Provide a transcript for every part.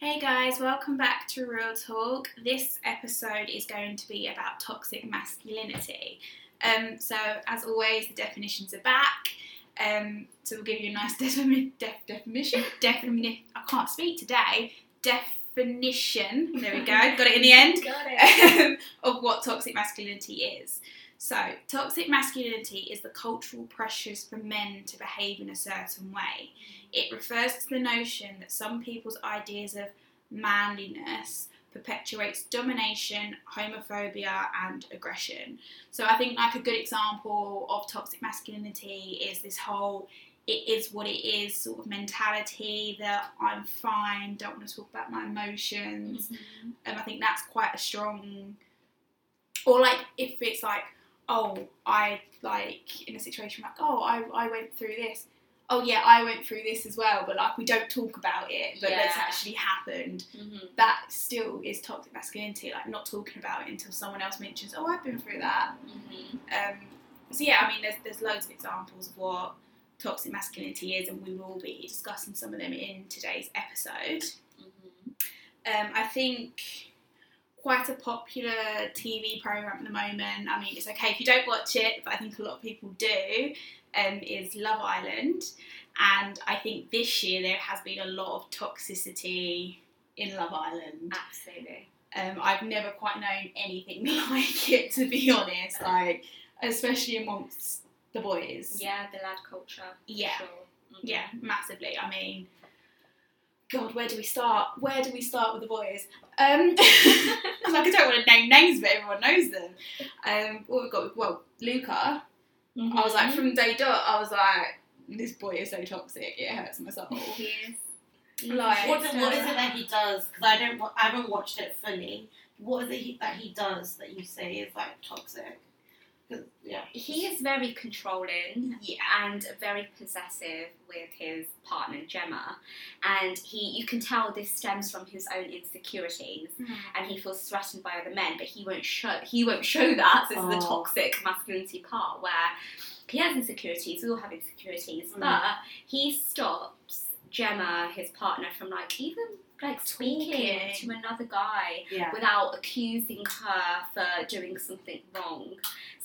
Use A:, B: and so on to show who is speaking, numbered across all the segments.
A: Hey guys, welcome back to Real Talk. This episode is going to be about toxic masculinity. Um, so, as always, the definitions are back. Um, so, we'll give you a nice defini- def- definition. Defini- I can't speak today. Definition. There we go. Got it in the end.
B: Got it.
A: of what toxic masculinity is. So, toxic masculinity is the cultural pressures for men to behave in a certain way. It refers to the notion that some people's ideas of manliness perpetuates domination, homophobia, and aggression. So, I think like a good example of toxic masculinity is this whole it is what it is sort of mentality that I'm fine, don't want to talk about my emotions mm-hmm. and I think that's quite a strong. Or like if it's like, oh, I like in a situation like, oh, I I went through this. Oh yeah, I went through this as well, but like we don't talk about it, but it's actually happened.
B: Mhm.
A: That still is toxic masculinity, like not talking about it until someone else mentions, oh, I've been through that.
B: Mhm.
A: Um, so yeah, I mean, there's there's loads of examples of what toxic masculinity is, and we will be discussing some of them in today's episode.
B: Mhm.
A: Um, I think quite a popular TV program at the moment. I mean, it's okay if you don't watch it, but I think a lot of people do. Um, is Love Island, and I think this year there has been a lot of toxicity in Love Island.
B: Absolutely.
A: Um, I've never quite known anything like it, to be honest. Like, especially amongst the boys.
B: Yeah, the lad culture.
A: Yeah.
B: Sure. Mhm.
A: Yeah, massively. I mean, God, where do we start? Where do we start with the boys? Um, like I don't want to name names, but everyone knows them. Um, what we've got? Well, Luca. I was like, from day dot, I was like, this boy is so toxic. It hurts my soul.
B: He is.
A: Like,
C: What, is- what is it that he does? Because I don't, I haven't watched it fully. What is it he, that he does that you say is like toxic? 'Cause, yeah.
B: He is very controlling
A: Yeah.
B: and very possessive with his partner Gemma, and he you can tell this stems from his own insecurities, and he feels threatened by other men, but he won't show he won't show that. This is the
C: Oh.
B: toxic masculinity part where he has insecurities. We all have insecurities,
C: Mm.
B: but he stops Gemma, his partner, from like even like speaking
A: Talking.
B: to another guy
C: Yeah.
B: without accusing her for doing something wrong.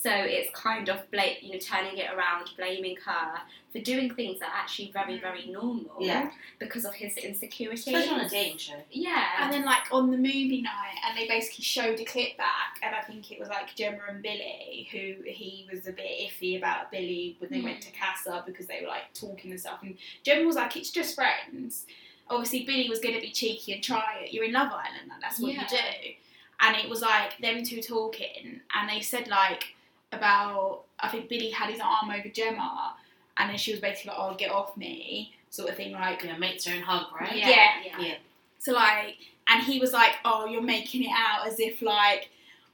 B: So it's kind of bla- you know turning it around, blaming her for doing things that are actually very mm. very normal
C: Yeah.
B: because of his insecurity.
C: Especially on a dating show.
B: Yeah.
A: And then like on the movie night, and they basically showed a clip back, and I think it was like Gemma and Billy, who he was a bit iffy about Billy when they went mm. to Casa because they were like talking and stuff, and Gemma was like, "It's just friends." Obviously, Billy was going to be cheeky and try it. You're in Love Island, and that's what
B: Yeah.
A: you do. And it was like them two talking, and they said like about I think Billy had his arm over Gemma, and then she was basically like, "Oh, get off me," sort of thing, like
C: Yeah, mates are in hug, right?
A: Yeah.
B: yeah.
C: Yeah.
A: so like, and he was like, "Oh, you're making it out as if like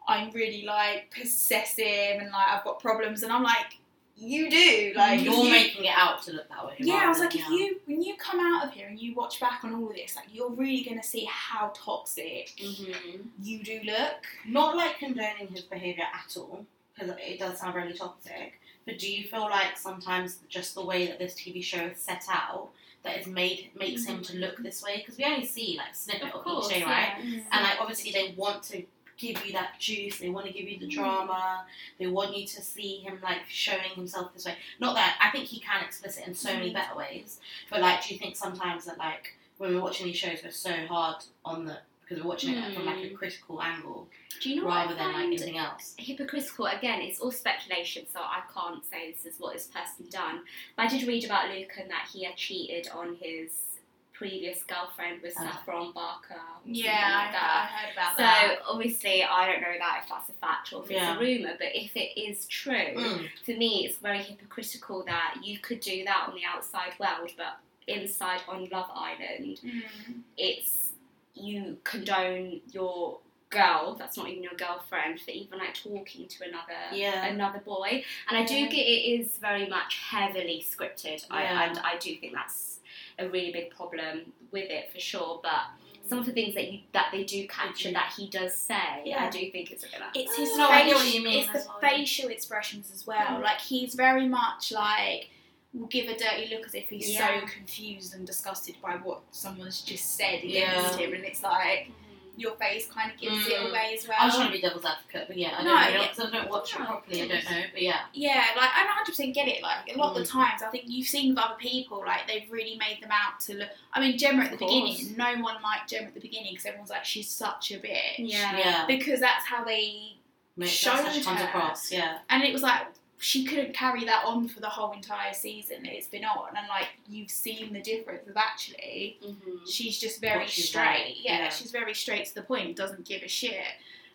A: I'm really like possessive and like I've got problems," and I'm like, "You do, like
C: You're
A: you-
C: making it out to look that way.
A: yeah." I was like,
C: than-
A: if you when you come out of here and you watch back on all of this, like you're really gonna see how toxic
B: Mhm.
A: you do look.
C: Not like condoning his behaviour at all, because it does sound really toxic. But do you feel like sometimes just the way that this TV show is set out, that it's made makes him to look this way? Because we only see like snippet
B: Of
C: of,
B: course,
C: each day, right?
B: yeah.
C: And like obviously they want to give you that juice, they want to give you the drama, they want you to see him like showing himself this way. Not that I think he can explicit in so many
A: Mm.
C: better ways, but like do you think sometimes that like when we're watching these shows we're so hard on the because we're watching it from like a
B: Mm.
C: critical angle
B: Do you know
C: rather
B: what I
C: than like anything else.
B: hypocritical? Again, it's all speculation, so I can't say this is what this person done. But I did read about Luke and that he had cheated on his previous girlfriend with
C: Ah.
B: Saffron Barker.
A: Yeah, I,
B: like that.
A: I heard about
B: So
A: that.
B: obviously, I don't know that if that's a fact or if
C: Yeah.
B: it's a rumor. But if it is true,
C: Mm.
B: to me, it's very hypocritical that you could do that on the outside world, but inside on Love Island,
A: Mm.
B: it's you condone your girl that's not even your girlfriend for even like talking to another
C: Yeah.
B: another boy and i do
A: Yeah.
B: get it is very much heavily scripted I, and i do think that's a really big problem with it for sure but some of the things that you that they do capture
C: do.
B: that he does say
A: Yeah.
B: i do think it's a bit like
A: It's his
C: No, I get
A: facial,
C: what you mean
A: it's the
C: well.
A: facial expressions as well. Mm. Like he's very much like will give a dirty look as if he's
B: Yeah.
A: so confused and disgusted by what someone's just said
C: Yeah.
A: against him, and it's like your face kind of gives it
C: Mm.
A: away as well.
C: I was trying to be devil's advocate, but yeah, I don't
A: No,
C: know
A: yeah.
C: because I don't watch it properly. I don't know, but yeah.
A: Yeah, like I 100% get it. Like a lot of
C: Mm.
A: the times, I think you've seen with other people, like they've really made them out to look. I mean, Gemma at the beginning, no one liked Gemma at the beginning because everyone's like, she's such a bitch.
B: Yeah.
C: Yeah,
A: Because that's how they,
C: Make-
A: showed
C: that's how she comes
A: her.
C: across. Yeah,
A: and it was like she couldn't carry that on for the whole entire season that it's been on, and like you've seen the difference of actually
B: hmm
A: she's just very
C: she's
A: straight. yeah,
C: yeah.
A: she's very straight to the point, doesn't give a shit.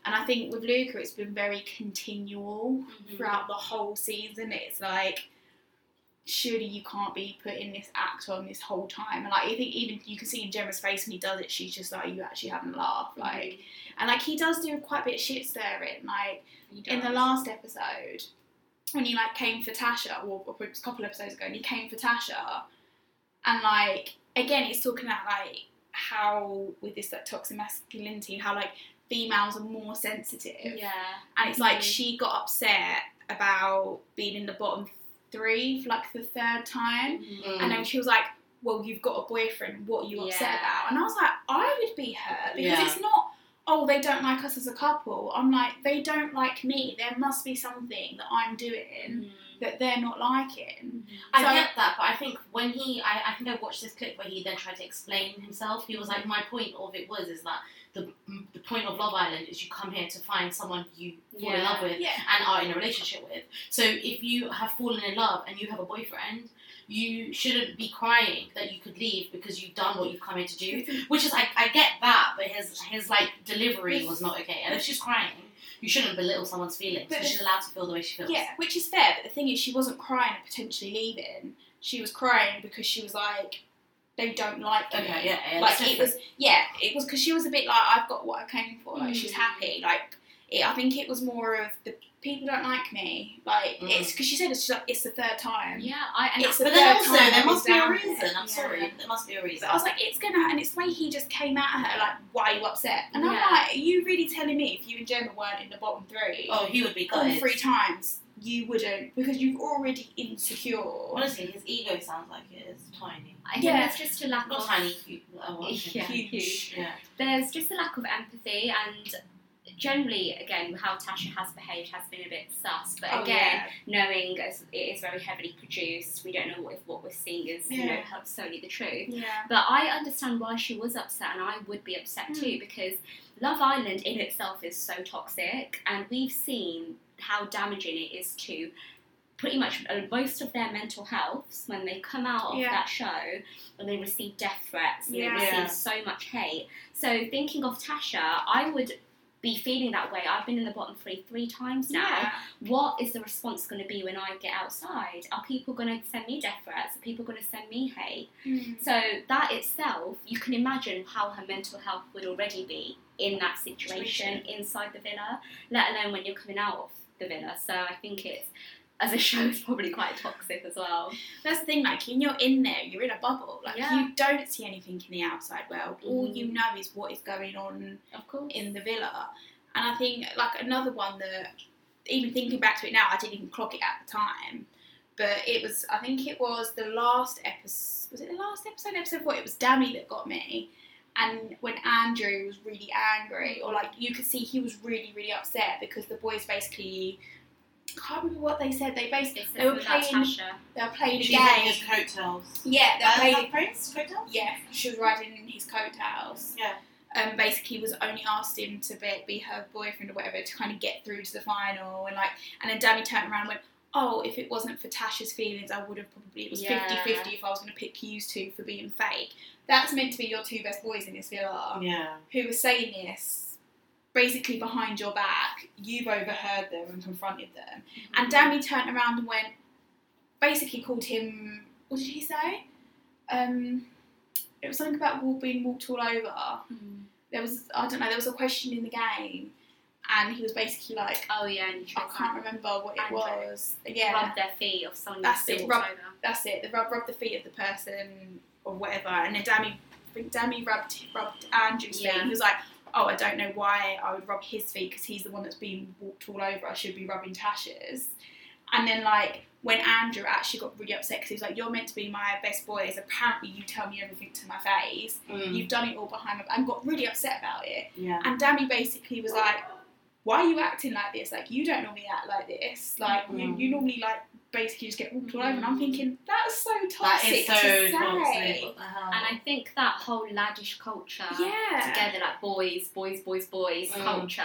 A: And I think with Luca, it's been very continual
B: Mm-hmm.
A: throughout the whole season. It's like, surely you can't be putting this act on this whole time. And like, I think even you can see in Gemma's face when he does it, she's just like, you actually having a laugh.
B: Mm-hmm.
A: Like, and like he does do quite a bit of shit stirring. Like in the last episode, when you like came for Tasha, or, was a couple episodes ago, and you came for Tasha, and like again, he's talking about like how with this like toxic masculinity, how like females are more sensitive,
B: yeah,
A: and it's like she got upset about being in the bottom three for like the third time,
C: Mm.
A: and then she was like. Well, you've got a boyfriend. What are you upset
B: Yeah.
A: about? And I was like, I would be hurt because
C: Yeah.
A: it's not. Oh, they don't like us as a couple. I'm like, they don't like me. There must be something that I'm doing mm. that they're not liking. Mm.
C: I
A: So-
C: get that, but I think when he, I, I think I watched this clip where he then tried to explain himself. He was like, my point of it was is that the the point of Love Island is you come here to find someone you fall in love with
A: Yeah.
C: and are in a relationship with. So if you have fallen in love and you have a boyfriend, you shouldn't be crying that you could leave because you've done what you've come here to do. Which is, I, I get that, but his his like delivery was not okay. And if she's crying, you shouldn't belittle someone's feelings.
A: But
C: she's allowed to feel the way she feels.
A: Yeah, which is fair, but the thing is, she wasn't crying at potentially leaving. She was crying because she was like, they don't like me.
C: Okay. Yeah. yeah
A: like it was, yeah, it was because she was a bit like, I've got what I came for. Like she's
B: Mm.
A: happy. Like it, I think it was more of the people don't like me. Like
C: Mm.
A: it's because she said it's just, it's the third time.
B: yeah. I and
A: It's
B: I-
A: the
C: then
A: third
C: also,
A: time
C: there must be a reason.
A: there.
C: I'm
B: Yeah.
C: sorry, there must be a reason.
A: So I was like, it's gonna, and it's the way he just came at her, like, why are you upset? And I'm like, are you really telling me if you and Gemma weren't in the bottom three
C: oh, he would be
A: all three times, you wouldn't, because you've already insecure.
C: Honestly, his ego sounds like it is tiny.
B: I think
A: Yeah.
B: there's just a lack
C: Not
B: of
C: tiny, cute. Oh,
B: Yeah,
C: huge.
B: huge.
C: Yeah.
B: there's just a lack of empathy and generally again how Tasha has behaved has been a bit sus but
A: Oh,
B: again knowing as it is very heavily produced we don't know if what we're seeing is you know solely the truth
A: yeah.
B: but I understand why she was upset and I would be upset
A: Mm.
B: too because Love Island in itself is so toxic and we've seen how damaging it is to pretty much uh, most of their mental healths when they come out of
A: Yeah.
B: that show and they receive death threats and
A: Yeah.
B: they receive so much hate. So thinking of Tasha, I would be feeling that way. I've been in the bottom three three times now.
A: Yeah.
B: What is the response going to be when I get outside? Are people going to send me death threats? Are people going to send me hate?
A: Mm.
B: So that itself, you can imagine how her mental health would already be in that situation inside the villa, let alone when you're coming out of the villa. So I think it's as a show, it's probably quite toxic as well.
A: That's the thing, like when you're in there, you're in a bubble. Like
B: Yeah.
A: you don't see anything in the outside world. All
B: Mhm.
A: you know is what is going on
B: Of course.
A: in the villa. And I think like another one that even thinking back to it now, I didn't even clock it at the time. But it was I think it was the last episode was it the last episode, episode four? It was Dami that got me. And when Andrew was really angry, or like you could see he was really, really upset because the boys basically can't remember what they said. They basically
B: It's
A: they were playing
B: Tasha.
A: they were playing a
C: She's on
A: game.
C: his coattails.
A: Yeah, they
C: Uh,
A: were
C: is
A: playing
C: that Prince? Coattails?
A: yeah, she was riding in his coattails.
C: Yeah.
A: Um, basically was only asked him to be, be her boyfriend or whatever to kind of get through to the final and like and then Dami turned around and went, Oh, if it wasn't for Tasha's feelings I would have probably it was
B: Yeah.
A: 50-50 if I was gonna pick you two for being fake. That's meant to be your two best boys in this villa
C: Yeah.
A: who were saying this basically behind your back, you've overheard them and confronted them. And Dami turned around and went, basically called him, what did he say? Um, it was something about being walked all over.
B: Mhm.
A: There was, I don't know, there was a question in the game, and he was basically like,
B: Oh yeah, and you
A: I can't remember what it
B: Andrew.
A: was. Yeah,
B: rub their feet of someone
A: That's it, rub-
B: over.
A: that's it. The rub, rub the feet of the person or whatever, and then Dami, I think Dami rubbed rubbed Andrew's feet.
B: Yeah.
A: He was like, "Oh, I don't know why I would rub his feet because he's the one that's being walked all over. I should be rubbing Tasha's." And then like when Andrew actually got really upset because he was like, "You're meant to be my best boys. Apparently, you tell me everything to my face.
C: Mm,
A: You've done it all behind my back," and got really upset about it.
C: yeah.
A: And Dami basically was like, "Why are you acting like this? Like you don't normally act like this. Like you,
C: Mm.
A: you normally like basically just get walked all over." And I'm thinking that's so toxic
C: is so
A: to say.
C: toxic. What the hell?
B: And I think that whole laddish culture
A: Yeah.
B: together, like boys, boys, boys, boys
C: Mm.
B: culture,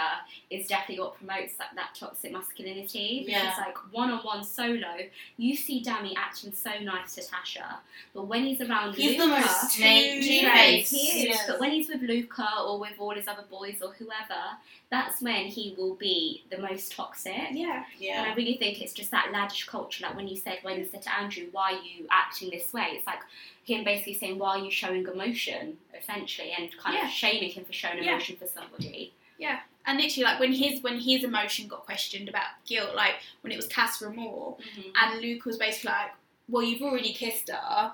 B: is definitely what promotes that, that toxic masculinity. Because
C: Yeah.
B: like one on one solo, you see Dami acting so nice to Tasha, but when he's around
C: He's
B: Luca,
C: the most snake
A: Yes,
C: face.
B: he is.
C: Yes.
B: But when he's with Luca or with all his other boys or whoever, that's when he will be the most toxic.
A: Yeah. yeah.
B: And
C: Yeah.
B: I really think it's just that laddish culture. Like when you said, when you said to Andrew, why are you acting this way? It's like him basically saying, why are you showing emotion, essentially, and kind
A: Yeah.
B: of shaming him for showing
A: Yeah.
B: emotion for somebody. Yeah.
A: And literally, like when his when his emotion got questioned about guilt, like when it was Casa Amor, mm-hmm. and Luke was basically like, "Well, you've already kissed her,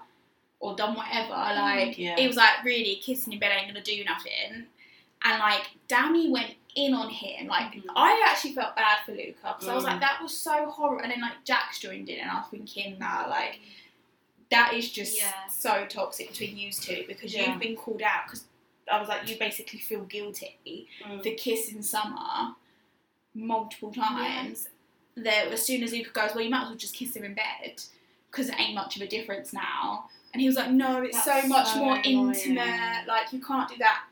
A: or done whatever." Mm-hmm. Like
C: Yeah.
A: it was like, "Really, kissing in bed ain't gonna do nothing." And like Dami went in on him. Like
B: Mhm.
A: I actually felt bad for Luca because I was
C: Mm.
A: like, "That was so horrible." And then like Jack's joined in, and I was thinking, "Nah, like." That is just
B: Yeah.
A: so toxic between you two because
C: Yeah.
A: you've been called out because I was like you basically feel guilty
C: Mm.
A: the kiss in summer multiple times. That as soon as Luca goes, well, you might as well just kiss her in bed because it ain't much of a difference now. And he was like, no, it's
C: That's
A: so much
C: so
A: more
C: annoying.
A: intimate. Like you can't do that.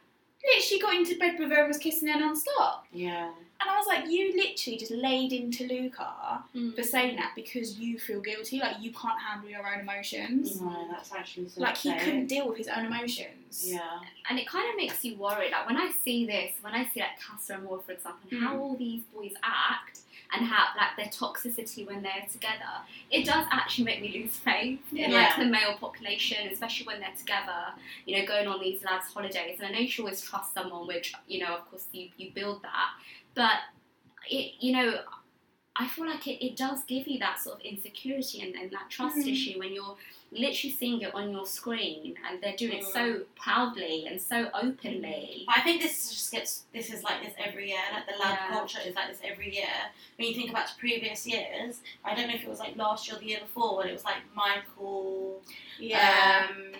A: Literally got into bed with her and was kissing her non-stop.
C: Yeah.
A: And I was like, you literally just laid into Luca
B: Mm.
A: for saying that because you feel guilty. Like you can't handle your own emotions.
C: No, that's actually so
A: Like he
C: sad.
A: couldn't deal with his own emotions.
C: Yeah.
B: And it kind of makes you worried. Like when I see this, when I see like Casa Amor, for example, and how
A: Mm.
B: all these boys act and how like their toxicity when they're together, it does actually make me lose faith in like the male population, especially when they're together. You know, going on these lads' holidays. And I know you should always trust someone, which you know, of course, you you build that, but it you know. I feel like it, it does give you that sort of insecurity and, and that trust
A: Mhm.
B: issue when you're literally seeing it on your screen and they're doing it
C: Mm.
B: so proudly and so openly.
C: I think this just gets this is like this every year. Like the lab
B: Yeah.
C: culture is like this every year. When you think about previous years, I don't know if it was like last year or the year before when it was like Michael.
A: Yeah.
C: Um,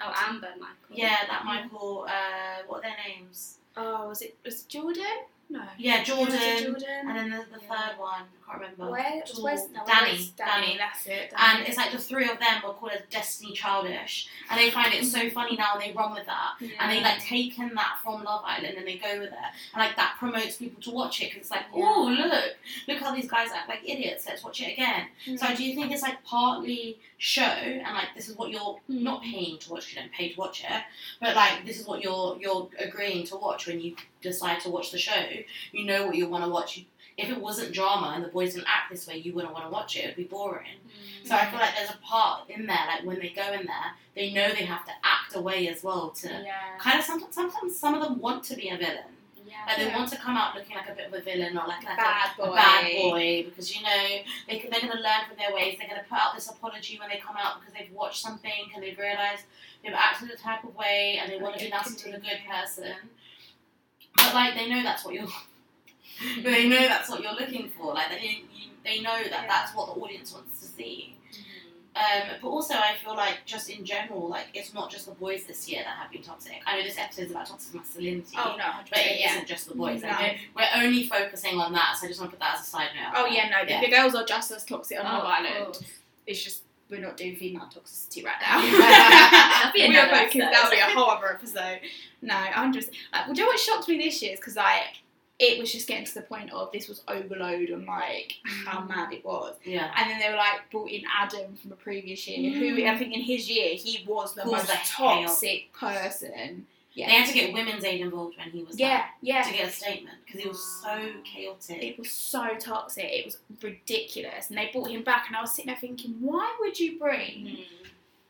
B: Oh, Amber, Michael.
C: yeah, that Michael. Uh, what are their names?
A: oh, was it was it Jordan? No.
C: Yeah, Jordan.
A: Jordan.
C: And then the, the
A: Yeah.
C: third one, can't remember.
A: Where, where's no,
C: Danny,
A: Danny,
C: Danny.
A: that's it.
C: And it's like the three of them were called as Destiny Childish, and they find it so funny now. and They run with that, and they like taken that from Love Island, and they go with it, and like that promotes people to watch it because it's like, oh
A: Yeah.
C: look, look how these guys act like idiots. Let's watch it again. So do you think it's like partly show, and like this is what you're
B: Mm.
C: not paying to watch? You don't pay to watch it, but like this is what you're you're agreeing to watch when you decide to watch the show. You know what you want to watch. You, if it wasn't drama and the boys didn't act this way, you wouldn't want to watch it. It'd be boring. Mm. So I feel like there's a part in there, like when they go in there, they know they have to act away as well to
B: yeah,
C: kind of sometimes. Sometimes some of them want to be a villain,
B: yeah.
C: like they
A: Yeah.
C: want to come out looking like a bit of a villain or like, like
A: bad
C: a,
A: boy.
C: a bad boy because you know they can, they're going to learn from their ways. They're going to put out this apology when they come out because they've watched something and they've realised they've acted a type of way and they want to be nice to the good person. But like they know that's what you're. But they know that's what you're looking for. Like they, you, they know that
A: Yeah.
C: that's what the audience wants to see.
B: Mhm.
C: Um, but also, I feel like just in general, like it's not just the boys this year that have been toxic. I know this episode is about toxic masculinity,
A: Oh no,
C: but it
A: yeah.
C: not just the boys.
A: No.
C: Like, we're, only focusing on that, so I just want to put that as a side note.
A: Oh yeah, no, the,
C: Yeah.
A: the girls are just as toxic on
B: Oh,
A: Love Island.
B: course.
A: It's just we're not doing female toxicity right now.
B: That'll be
A: we are focused. That'll be a whole other episode. No, hundred percent. Like, well, do you know what shocked me this year? Is because like it was just getting to the point of this was overload on like how
B: Mm.
A: mad it was,
C: Yeah.
A: and then they were like brought in Adam from a previous year, who
C: Mm.
A: I think in his year he was the
C: Who was
A: most
C: the hell?
A: toxic person. Yeah,
C: They had to get women's aid involved when he was
A: yeah,
C: there
A: yeah.
C: to get a statement because he was so chaotic.
A: It was so toxic. It was ridiculous, and they brought him back, and I was sitting there thinking, why would you bring
B: Mhm.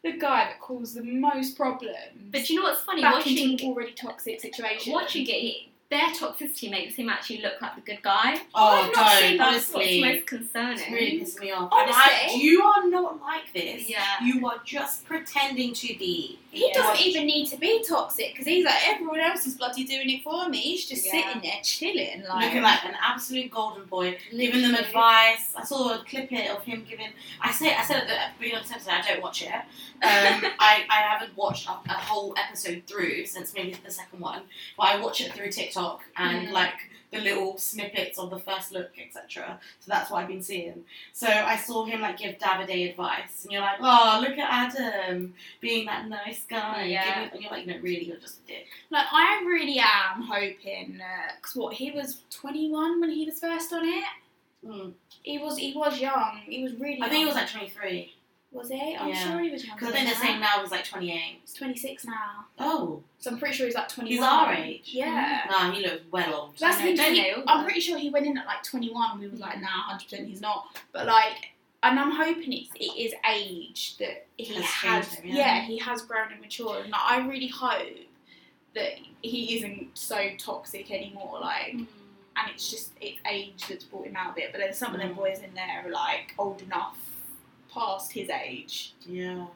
A: the guy that caused the most problems
B: But you know what's funny?
A: back
B: watching
A: into already toxic situation?
B: watching it, their toxicity makes him actually look like the good guy.
C: Oh, don't,
A: seen
B: That's
C: honestly.
B: what's most concerning.
C: It's really pissing me off.
A: Honestly.
C: I'm you are not like this.
B: Yeah.
C: You are just pretending to be.
A: He
B: Yeah.
A: doesn't even need to be toxic because he's like everyone else is bloody doing it for me. He's just
B: Yeah.
A: sitting there chilling, like
C: Looking like an absolute golden boy, giving them advice. I saw a clip of him giving. I say, I said at the beginning of the episode, I don't watch it. Um, I, I haven't watched a, a whole episode through since maybe the second one, but I watch it through TikTok and
A: Mm.
C: like the little snippets of the first look, etc. So that's what I've been seeing. So I saw him like give Davide advice, and you're like, oh, look at Adam being that nice guy.
B: Yeah.
C: And you're like, no, really, you're just a dick.
A: Like I really am hoping because what he was 21 when he was first on it.
C: Mm.
A: He was he was young. He was really.
C: I think he was like 23.
A: Was he? I'm
C: Yeah.
A: sure he was young.
C: Because I think they're saying now he's like 28.
A: he's 26 now.
C: Oh,
A: So I'm pretty sure he's like 21.
C: he's our age.
A: Yeah.
C: Nah, he looks well old.
A: That's the thing. I'm pretty sure he went in at like 21 and we was like, nah, 100% he's not. But like, and I'm hoping it's, it is age that he
C: Has
A: has.
C: him,
A: yeah.
C: yeah.
A: he has grown and matured. And like, I really hope that he isn't so toxic anymore. Like,
B: Mm.
A: and it's just it's age that's brought him out of it. But then some of them
C: Mm.
A: boys in there are like old enough, past his age,
C: Yeah.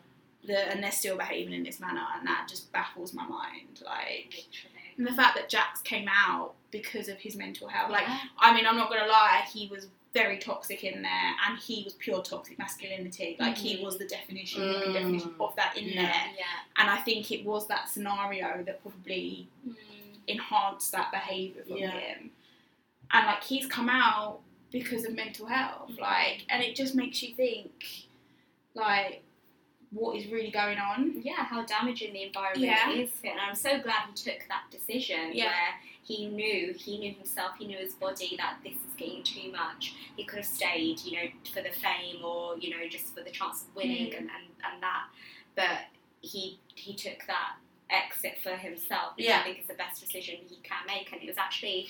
A: that and they're still behaving in this manner, and that just baffles my mind. Like,
B: Literally.
A: and the fact that Jacques came out because of his mental health, like.
B: Yeah.
A: I mean, I'm not gonna lie, he was very toxic in there, and he was pure toxic masculinity. Like he
B: Mhm.
A: was the definition, the
C: Mm.
A: definition of that in
C: Yeah.
A: there.
B: yeah.
A: And I think it was that scenario that probably
B: Mm.
A: enhanced that behaviour from
C: Yeah.
A: him. And like he's come out because of mental health,
B: Mhm.
A: like, and it just makes you think, like, what is really going on?
B: yeah, how damaging the environment
A: Yeah.
B: is. And I'm so glad he took that decision
A: Yeah.
B: where he knew, he knew himself, he knew his body that this is getting too much. He could have stayed, you know, for the fame or, you know, just for the chance of winning
A: Mm.
B: and, and, and that. But he he took that exit for himself, which
C: Yeah.
B: I think is the best decision he can make. And it was actually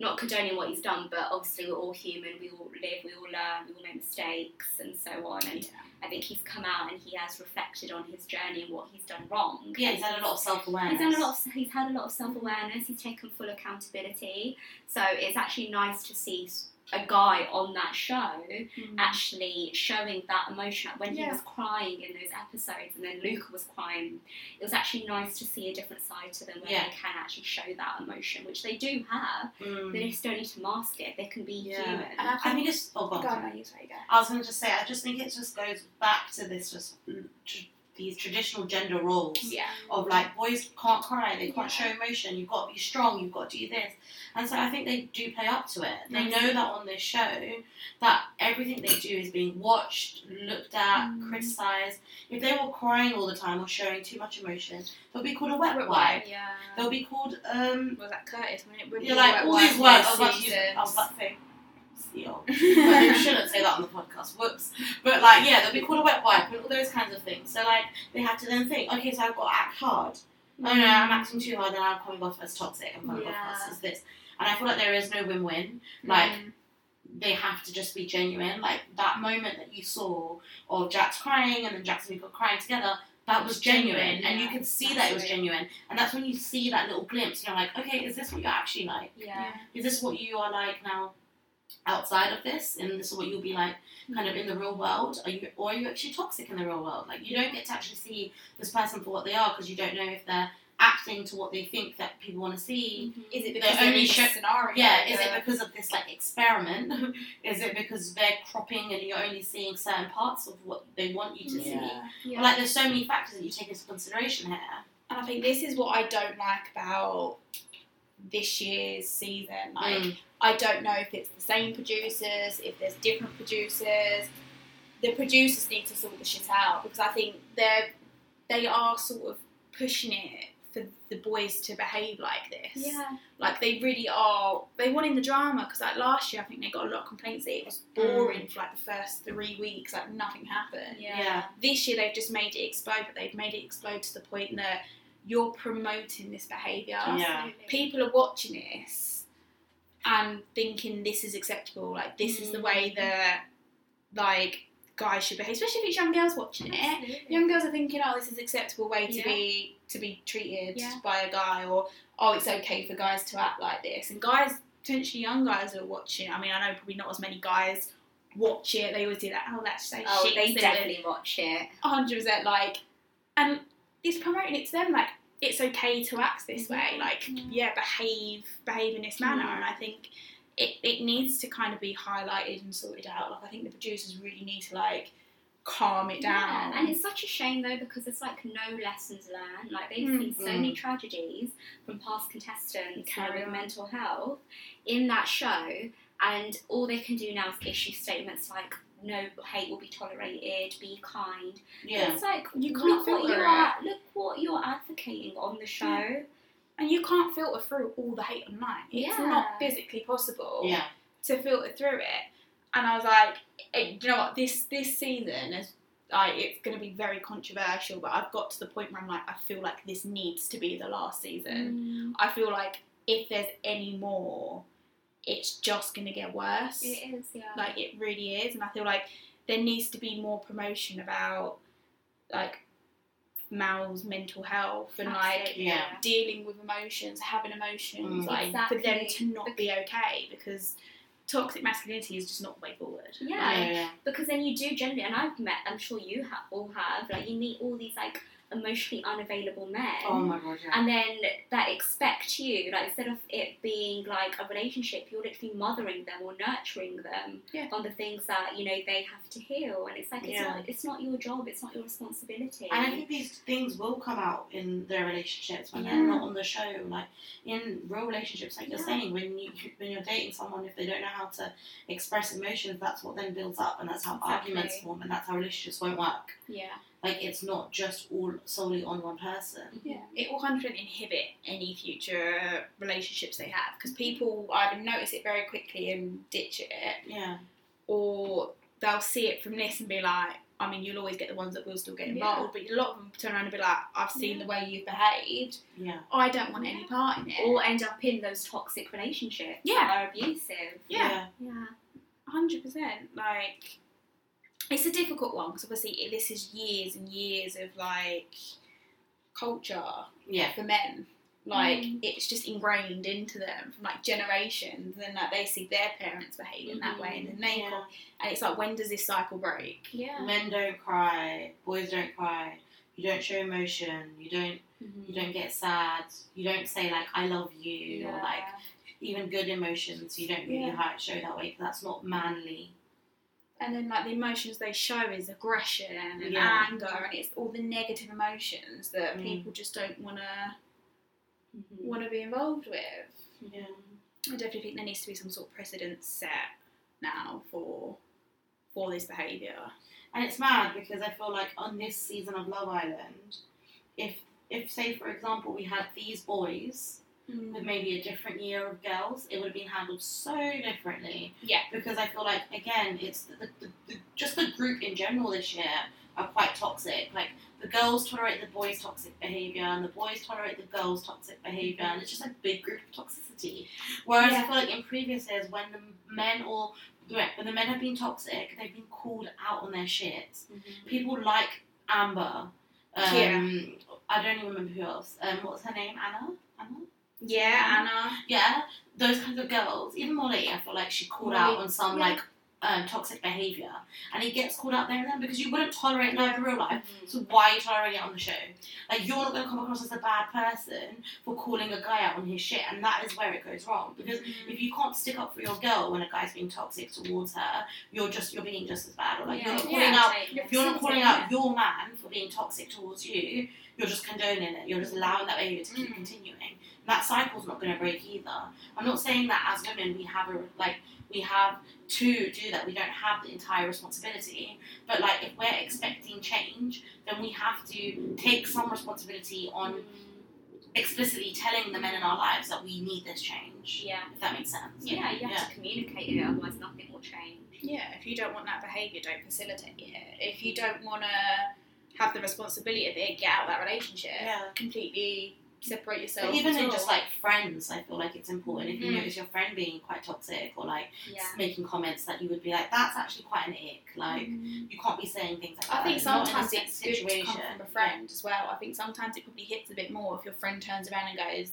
B: not condoning what he's done, but obviously we're all human, we all live, we all learn, we all make mistakes and so on. And I think he's come out and he has reflected on his journey and what he's done wrong.
C: Yeah, he's had a lot of self awareness.
B: He's had a lot of he's had a lot of self awareness. He's taken full accountability. So it's actually nice to see a guy on that show actually showing that emotion. When he was crying in those episodes, and then Luca was crying, it was actually nice to see a different side to them where
C: Yeah.
B: they can actually show that emotion, which they do have.
C: Mm.
B: They just don't need to mask it. They can be
C: Yeah.
B: human.
A: And I
C: I think it's. Oh,
A: Go
C: God.
A: on, no, you say go.
C: I was going to just say, I just think it just goes back to this just tr- these traditional gender roles
A: Yeah.
C: of like boys can't cry, they can't show emotion, you've got to be strong, you've got to do this. And so I think they do play up to it. They know that on this show that everything they do is being watched, looked at,
A: Mm.
C: criticised. If they were crying all the time or showing too much emotion, they'll be called a wet
A: Wet
C: wipe.
B: yeah.
C: They'll be called um
A: Was that Curtis? When it would
C: you're
A: be
C: like all these words. I was about to use. I was about to say. But you shouldn't say that on the podcast. Whoops. But like, yeah, they'll be called a wet wipe and all those kinds of things. So like, they have to then think, okay, so I've got to act hard. Oh no, I'm acting too hard, and I'm coming off as toxic. I'm coming
B: Yeah.
C: off as this. And I feel like there is no win-win. Like,
A: Mm.
C: they have to just be genuine. Like that moment that you saw of Jack's crying and then Jacques and Miko crying together, that was genuine,
A: Genuine,
C: and you could see that it was genuine. And that's when you see that little glimpse, and you're like, okay, is this what you're actually like?
B: yeah.
C: Is this what you are like now? Outside of this, and this is what you'll be like, kind of in the real world. Are you, or are you actually toxic in the real world? Like you don't get to actually see this person for what they are because you don't know if they're acting to what they think that people want to see, mm-hmm.
A: Is it
C: They
A: because
C: only show-
A: scenario?
C: yeah, is it because of this like experiment? is it because they're cropping and you're only seeing certain parts of what they want you to see?
A: Yeah.
B: Yeah.
C: Like there's so many factors that you take into consideration here.
A: And I think this is what I don't like about this year's season. Like,
C: Mm.
A: I don't know if it's the same producers, if there's different producers. The producers need to sort the shit out because I think they're they are sort of pushing it for the boys to behave like this.
B: yeah.
A: Like they really are. They wanted the drama because like last year I think they got a lot of complaints that it was boring for like the first three weeks. Like nothing happened.
B: Yeah.
A: This year they've just made it explode, but they've made it explode to the point that you're promoting this behaviour.
C: Yeah.
A: People are watching this and thinking this is acceptable. Like this is the mm. way that like guys should behave, especially if it's young girls watching it.
B: Absolutely.
A: Young girls are thinking, oh, this is acceptable way to
B: Yeah.
A: be to be treated
B: Yeah.
A: by a guy, or oh, it's okay for guys to act like this. And guys, potentially young guys are watching. I mean, I know probably not as many guys watch it. They always do that. Oh, that's so
B: Oh,
A: shit.
B: they definitely watch it.
A: hundred percent like, and it's promoting it to them like it's okay to act this way, like
B: Yeah.
A: yeah, behave behave in this manner,
C: Mm.
A: and I think it, it needs to kind of be highlighted and sorted out. Like I think the producers really need to like calm it down.
B: Yeah, and it's such a shame though because it's like no lessons learned. Like they've
A: Mm.
B: seen so many tragedies from past contestants with mental health in that show, and all they can do now is issue statements like no hate will be tolerated, be kind.
C: Yeah.
B: It's like
A: You can't
B: look what
A: filter
B: you
A: it.
B: are look what you're advocating on the show.
A: and you can't filter through all the hate online. It's
B: Yeah.
A: not physically possible.
C: Yeah.
A: to filter through it. And I was like, eh, do you know what? This this season is like it's going to be very controversial, but I've got to the point where I'm like, I feel like this needs to be the last season.
B: Mm.
A: I feel like if there's any more, it's just going to get worse.
B: It is, yeah.
A: Like it really is, and I feel like there needs to be more promotion about like Mal's mental health and like
C: yeah.
A: dealing with emotions, having emotions,
C: Mm.
A: like for them to
B: Exactly.
A: not be okay because toxic masculinity is just not the way forward.
B: yeah.
C: Yeah, yeah.
B: because then you do generally, and I've met, I'm sure you ha- all have, like you meet all these like emotionally unavailable men.
C: Oh my god, yeah.
B: and then that expect you, like instead of it being like a relationship, you're literally mothering them or nurturing them
A: Yeah.
B: on the things that you know they have to heal, and it's like it's
C: Yeah.
B: not it's not your job, it's not your responsibility.
C: And I think these things will come out in their relationships when they're not on the show. Like in real relationships, like you're saying, when you when you're dating someone, if they don't know how to express emotions, that's what then builds up, and that's how
B: Exactly.
C: arguments form, and that's how relationships won't work.
B: yeah,
C: Like it's not just all solely on one person.
A: Yeah, it will 100 inhibit any future relationships they have because people either notice it very quickly and ditch it,
C: Yeah,
A: or they'll see it from this and be like, I mean, you'll always get the ones that will still get
B: Yeah.
A: involved, but a lot of them turn around and be like, I've seen
B: Yeah.
A: the way you've behaved,
C: yeah,
A: I don't want any part in it.
B: or end up in those toxic relationships
A: Yeah.
B: that are abusive.
A: yeah,
B: Yeah,
A: hundred percent. Like, it's a difficult one because obviously this is years and years of like culture
C: yeah,
A: for men. Like
B: Mm.
A: it's just ingrained into them from like generations, and like they see their parents behaving that way, and then they
C: yeah.
A: call- and it's like when does this cycle break?
B: yeah.
C: Men don't cry. Boys don't cry. You don't show emotion. You don't.
B: Mhm.
C: You don't get sad. You don't say like "I love you" or like even good emotions. You don't really
A: Yeah.
C: hi- show that way because that's not manly.
A: And then like the emotions they show is aggression and
C: Yeah.
A: anger, and it's all the negative emotions that
C: Mm.
A: people just don't want to
B: Mhm.
A: want to be involved with.
C: Yeah.
A: I definitely think there needs to be some sort of precedent set now for for this behaviour.
C: And it's mad because I feel like on this season of Love Island, if if say for example we had these boys with maybe a different year of girls, it would have been handled so differently.
A: Yeah.
C: Because I feel like again, it's the, the, the, just the group in general this year are quite toxic. Like the girls tolerate the boys' toxic behavior, and the boys tolerate the girls' toxic behavior, and it's just a big group of toxicity. Whereas I
A: Yeah.
C: feel like in previous years, when the men or when the men have been toxic, they've been called out on their shit.
B: Mhm.
C: People like Amber. Um,
A: Yeah.
C: I don't even remember who else. Um, what was her name? Anna. Anna.
A: Yeah, Anna.
C: Yeah, those kinds of girls. Even Molly, I feel like she called
A: Molly,
C: out on some
A: yeah.
C: like um, toxic behaviour, and he gets called out there and then because you wouldn't tolerate that in real life.
B: Mhm.
C: So why are you tolerating it on the show? Like you're not going to come across as a bad person for calling a guy out on his shit, and that is where it goes wrong. Because if you can't stick up for your girl when a guy's being toxic towards her, you're just you're being just as bad. Or like
B: Yeah,
C: you're not
B: yeah,
C: calling out
B: totally.
C: you're not calling out your man for being toxic towards you, you're just condoning it. You're just allowing that behaviour to keep
A: Mm.
C: continuing. That cycle's not going to break either. I'm not saying that as women we have a like we have to do that. We don't have the entire responsibility. But like if we're expecting change, then we have to take some responsibility on explicitly telling the men in our lives that we need this change.
B: Yeah.
C: If that makes sense.
B: Yeah, you have to communicate it, otherwise nothing will change.
A: Yeah, if you don't want that behaviour, don't facilitate it. If you don't want to have the responsibility of it, get out of that relationship.
C: Yeah.
A: Completely separate yourself.
C: But even in just like friends, I feel like it's important. If you
A: Mm.
C: notice your friend being quite toxic or like
B: Yeah.
C: making comments that you would be like, that's actually quite an ick. Like you can't be saying things like that.
A: I think
C: It's not in a
A: sometimes it's good to come from a friend as well. I think sometimes it probably hits a bit more if your friend turns around and goes,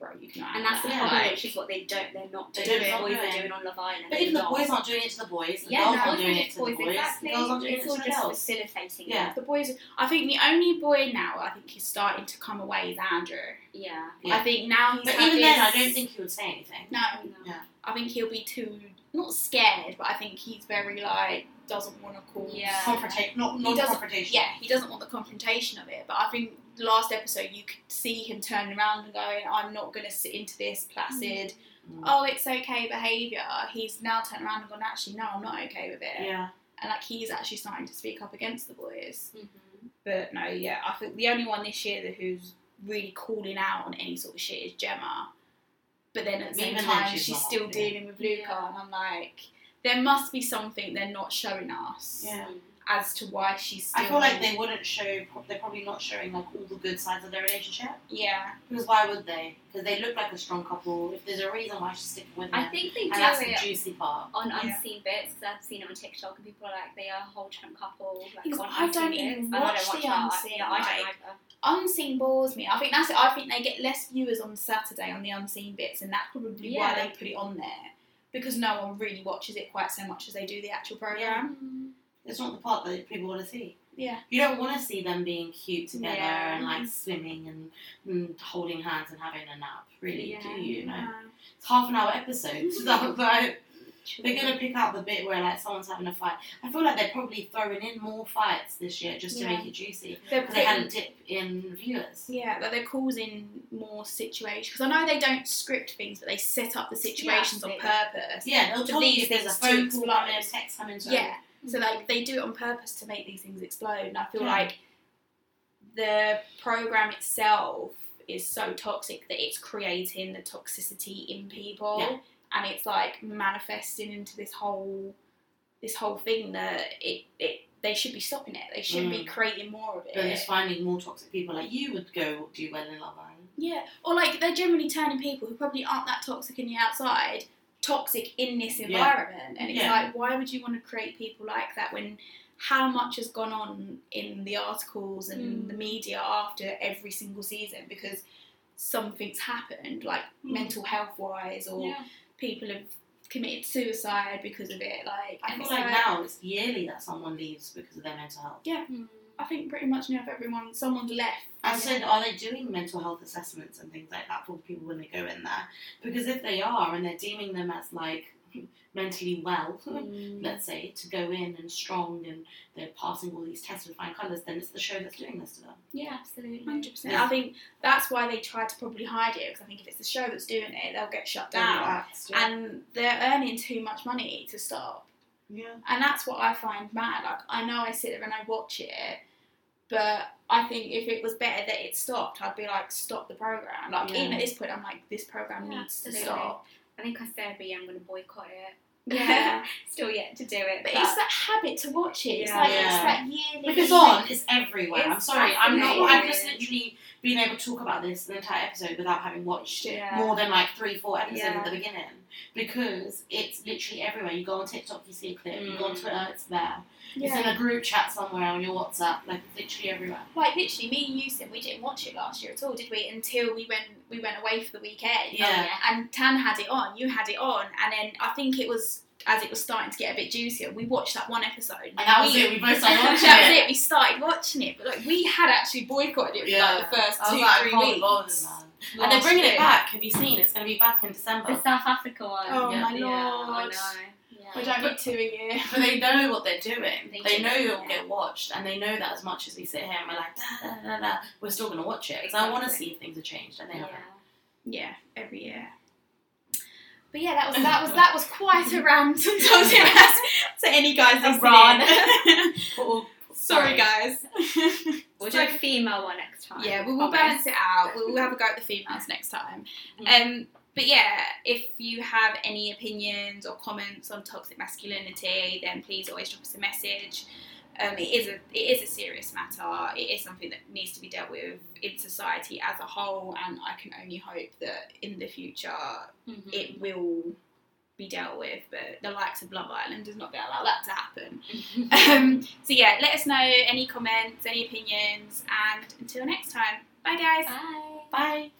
A: bro, you can.
B: And that's the problem,
A: Like,
B: which is what they don't. They're not
C: They
B: doing.
C: don't
B: boys are
C: it.
B: doing on Love Island.
C: But even the boys aren't doing it to the boys. The
B: Yeah,
C: girls
B: no,
C: aren't doing it to the
B: boys.
C: boys.
B: Exactly.
C: The girls aren't doing
B: it's
C: it
B: all
C: to the
B: just facilitating.
C: Yeah.
B: it.
A: the boys. I think the only boy now I think he's starting to come away is Andrew.
B: Yeah.
C: Yeah.
A: I think now he's.
C: But even then, I don't think he would say anything.
A: No,
B: No.
C: Yeah.
A: I think he'll be too not scared, but I think he's very like doesn't want to cause.
B: Yeah.
C: Confrontation, not
A: He
C: not
A: doesn't-
C: confrontation.
A: Yeah, he doesn't want the confrontation of it. But I think the last episode you could see him turning around and going, "I'm not going to sit into this placid.
C: Mm.
A: Oh, it's okay behaviour. He's now turned around and gone, "Actually, no, I'm not okay with it."
C: Yeah.
A: And like he's actually starting to speak up against the boys.
B: Mm-hmm.
A: But no, yeah, I think the only one this year that who's really calling out on any sort of shit is Gemma. But then at the same
C: Even
A: time,
C: she's
A: she's, still dealing with Luca,
B: Yeah.
A: and I'm like, there must be something they're not showing us
C: Yeah.
A: as to why she's still.
C: I feel like they wouldn't show. They're probably not showing like all the good sides of their relationship.
A: Yeah,
C: Because why would they? Because they look like a strong couple. If there's a reason why she's sticking with them, I
B: think they
C: and
B: do
C: that's the
B: it
C: juicy part.
B: on
A: Yeah.
B: unseen bits because I've seen it on TikTok and people are like they are a whole chunk couple. Like,
A: Because
B: on
A: I
B: unseen
A: don't
B: bits,
A: even
B: and I
A: watch
B: don't watch
A: the
B: that.
A: unseen,
B: Yeah, I don't
A: like-
B: either.
A: unseen bores me. I think that's it. I think they get less viewers on Saturday on the unseen bits, and that's probably why
B: Yeah.
A: they put it on there because no one really watches it quite so much as they do the actual program.
C: It's not the part that people want to see.
A: Yeah.
C: You don't want to see them being cute together
B: Yeah.
C: and like swimming and, and holding hands and having a nap. Really,
B: Yeah.
C: do you?
A: No.
C: It's half an hour episode. So like, they're gonna pick out the bit where like someone's having a fight. I feel like they're probably throwing in more fights this year just to
A: Yeah.
C: make it juicy. Because they had a dip in viewers.
A: Yeah, that they're causing more situations. Because I know they don't script things, but they set up the situations on purpose.
C: Yeah, they'll tell you if there's a phone call coming, a text coming.
A: Yeah. So like they do it on purpose to make these things explode. And I feel
C: Yeah.
A: like the program itself is so toxic that it's creating the toxicity in people,
C: Yeah.
A: And it's like manifesting into this whole this whole thing that it it they should be stopping it. They should be
C: Mm.
A: creating more of it.
C: They're just finding more toxic people like you would go do well in Love Island.
A: Yeah, or like they're generally turning people who probably aren't that toxic in the outside toxic in this
C: Yeah.
A: environment, and it's
C: Yeah.
A: like, why would you want to create people like that when how much has gone on in the articles and
B: Mm.
A: the media after every single season because something's happened, like
C: Mm.
A: mental health wise, or
B: Yeah.
A: People have committed suicide because of it. Like,
C: I feel
A: it's
C: like now it's yearly that someone leaves because of their mental health.
B: Mm.
A: I think pretty much now everyone someone's left.
C: I said, are they doing mental health assessments and things like that for people when they go in there? Because if they are and they're deeming them as like mentally well,
B: Mm.
C: let's say, to go in and strong and they're passing all these tests with fine colours, then it's the show that's doing this to them.
A: Yeah.
B: Absolutely.
A: Hundred percent.
C: Yeah.
A: I think that's why they try to probably hide it because I think if it's the show that's doing it, they'll get shut down, and they're earning too much money to stop.
C: yeah.
A: And that's what I find mad. Like I know I sit there and I watch it, but I think if it was better that it stopped, I'd be like, stop the program. Like
C: Yeah.
A: even at this point, I'm like, this program
B: Yeah,
A: needs to
B: absolutely.
A: stop.
B: I think I said, but yeah, I'm going to boycott it.
A: Yeah.
B: Still yet to do it.
A: But it's that habit to watch it. It's
B: Yeah.
A: like
C: Yeah.
A: it's that yearly.
C: If it's on, it's everywhere. I'm sorry, I'm not. I've just literally been able to talk about this the entire episode without having watched
B: Yeah.
C: more than like three, four episodes at the beginning because it's literally everywhere. You go on TikTok, you see a clip. You go on
B: Mm.
C: Twitter, it's there. It's in a group chat somewhere on your WhatsApp. Like it's literally everywhere.
A: Like literally, me and Yusuf, we didn't watch it last year at all, did we? Until we went we went away for the weekend.
C: Yeah.
A: And Tan had it on, you had it on, and then I think it was as it was starting to get a bit juicier. We watched that one episode,
C: And that was
A: we,
C: it. We both started watching
A: that was
C: it.
A: it. We started watching it, but like we had actually boycotted it for like the first two,
C: like,
A: three weeks.
C: Man. And they're bringing
A: year.
C: it back. Have you seen? It's going to be back in December.
B: The South Africa one.
A: Oh
C: Yeah.
A: my
B: Yeah, I
A: lord!
B: know. Yeah.
A: We don't need two a year.
C: But they know what they're doing.
B: They
C: They,
B: do,
C: know it'll get watched, and they know that as much as we sit here and we're like, da, da, da, da, we're still going to watch it because I want to see if things have changed, and they
B: Yeah.
C: haven't.
A: Yeah, every year. But yeah, that was that was that was quite a rant on Toxic to any guys
B: A
A: listening.
B: rant.
A: Sorry, guys.
B: We'll do a female one next time.
A: Yeah, we will balance it out. We'll, have a go at the females next time. Um, but yeah, if you have any opinions or comments on toxic masculinity, then please always drop us a message. Um, it is a it is a serious matter. It is something that needs to be dealt with in society as a whole, and I can only hope that in the future
B: Mhm.
A: it will be dealt with. But the likes of Love Island does not allow that to happen. Um, so yeah, let us know any comments, any opinions, and until next time. Bye, guys.
B: Bye.
C: Bye.